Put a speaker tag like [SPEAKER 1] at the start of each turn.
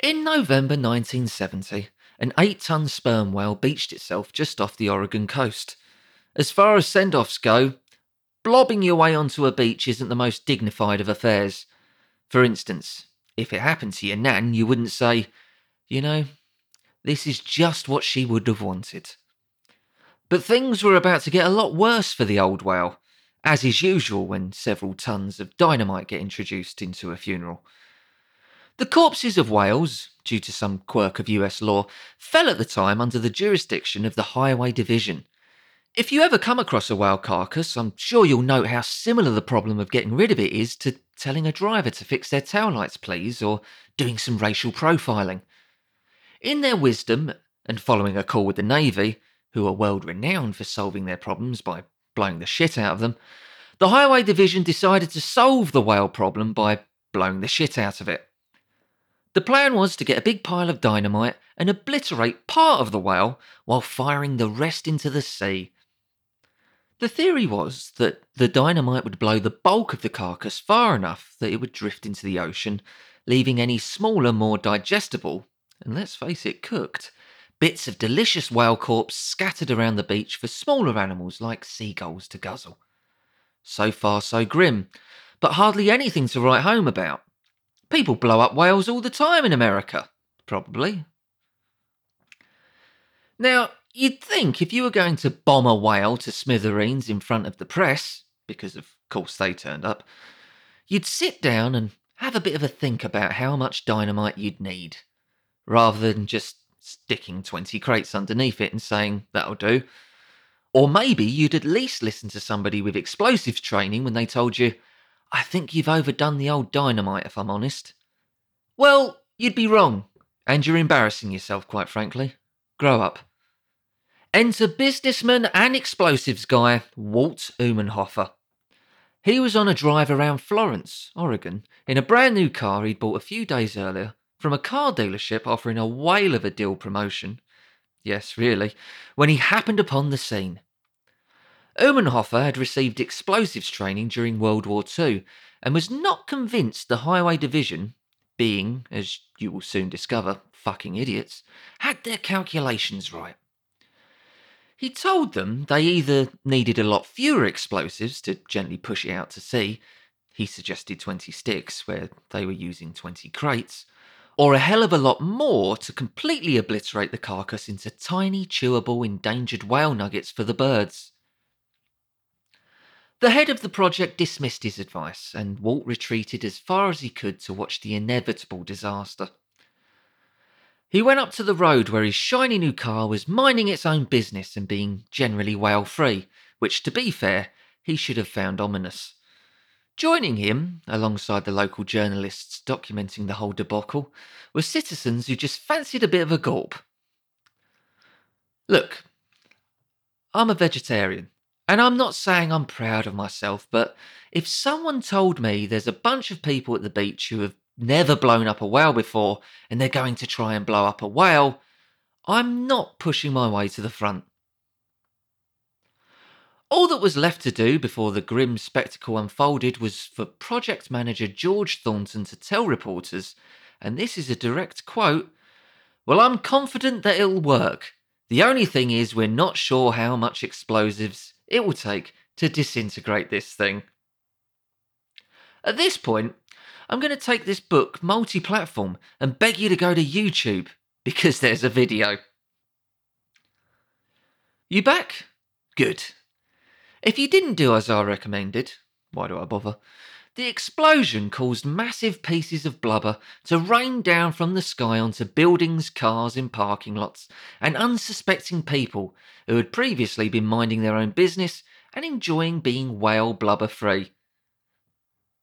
[SPEAKER 1] In November 1970, an 8 ton sperm whale beached itself just off the Oregon coast. As far as send offs go, blobbing your way onto a beach isn't the most dignified of affairs. For instance, if it happened to your nan, you wouldn't say, you know, this is just what she would have wanted. But things were about to get a lot worse for the old whale, as is usual when several tons of dynamite get introduced into a funeral. The corpses of whales, due to some quirk of US law, fell at the time under the jurisdiction of the Highway Division. If you ever come across a whale carcass, I'm sure you'll note how similar the problem of getting rid of it is to telling a driver to fix their taillights, please, or doing some racial profiling. In their wisdom, and following a call with the Navy, who are world renowned for solving their problems by blowing the shit out of them, the Highway Division decided to solve the whale problem by blowing the shit out of it. The plan was to get a big pile of dynamite and obliterate part of the whale while firing the rest into the sea. The theory was that the dynamite would blow the bulk of the carcass far enough that it would drift into the ocean, leaving any smaller, more digestible, and let's face it, cooked, bits of delicious whale corpse scattered around the beach for smaller animals like seagulls to guzzle. So far, so grim, but hardly anything to write home about. People blow up whales all the time in America, probably. Now, you'd think if you were going to bomb a whale to smithereens in front of the press, because of course they turned up, you'd sit down and have a bit of a think about how much dynamite you'd need, rather than just sticking 20 crates underneath it and saying, that'll do. Or maybe you'd at least listen to somebody with explosives training when they told you, I think you've overdone the old dynamite, if I'm honest. Well, you'd be wrong, and you're embarrassing yourself, quite frankly. Grow up. Enter businessman and explosives guy Walt Umenhofer. He was on a drive around Florence, Oregon, in a brand new car he'd bought a few days earlier from a car dealership offering a whale of a deal promotion. Yes, really, when he happened upon the scene. Umenhofer had received explosives training during World War II and was not convinced the Highway Division, being, as you will soon discover, fucking idiots, had their calculations right. He told them they either needed a lot fewer explosives to gently push it out to sea, he suggested 20 sticks where they were using 20 crates, or a hell of a lot more to completely obliterate the carcass into tiny, chewable, endangered whale nuggets for the birds. The head of the project dismissed his advice, and Walt retreated as far as he could to watch the inevitable disaster. He went up to the road where his shiny new car was minding its own business and being generally whale free, which, to be fair, he should have found ominous. Joining him, alongside the local journalists documenting the whole debacle, were citizens who just fancied a bit of a gulp. Look, I'm a vegetarian, and I'm not saying I'm proud of myself, but if someone told me there's a bunch of people at the beach who have never blown up a whale before and they're going to try and blow up a whale, I'm not pushing my way to the front. All that was left to do before the grim spectacle unfolded was for project manager George Thornton to tell reporters, and this is a direct quote Well, I'm confident that it'll work. The only thing is, we're not sure how much explosives it will take to disintegrate this thing. At this point, I'm going to take this book multi platform and beg you to go to YouTube because there's a video. You back? Good. If you didn't do as I recommended, why do I bother? The explosion caused massive pieces of blubber to rain down from the sky onto buildings, cars in parking lots, and unsuspecting people who had previously been minding their own business and enjoying being whale blubber free.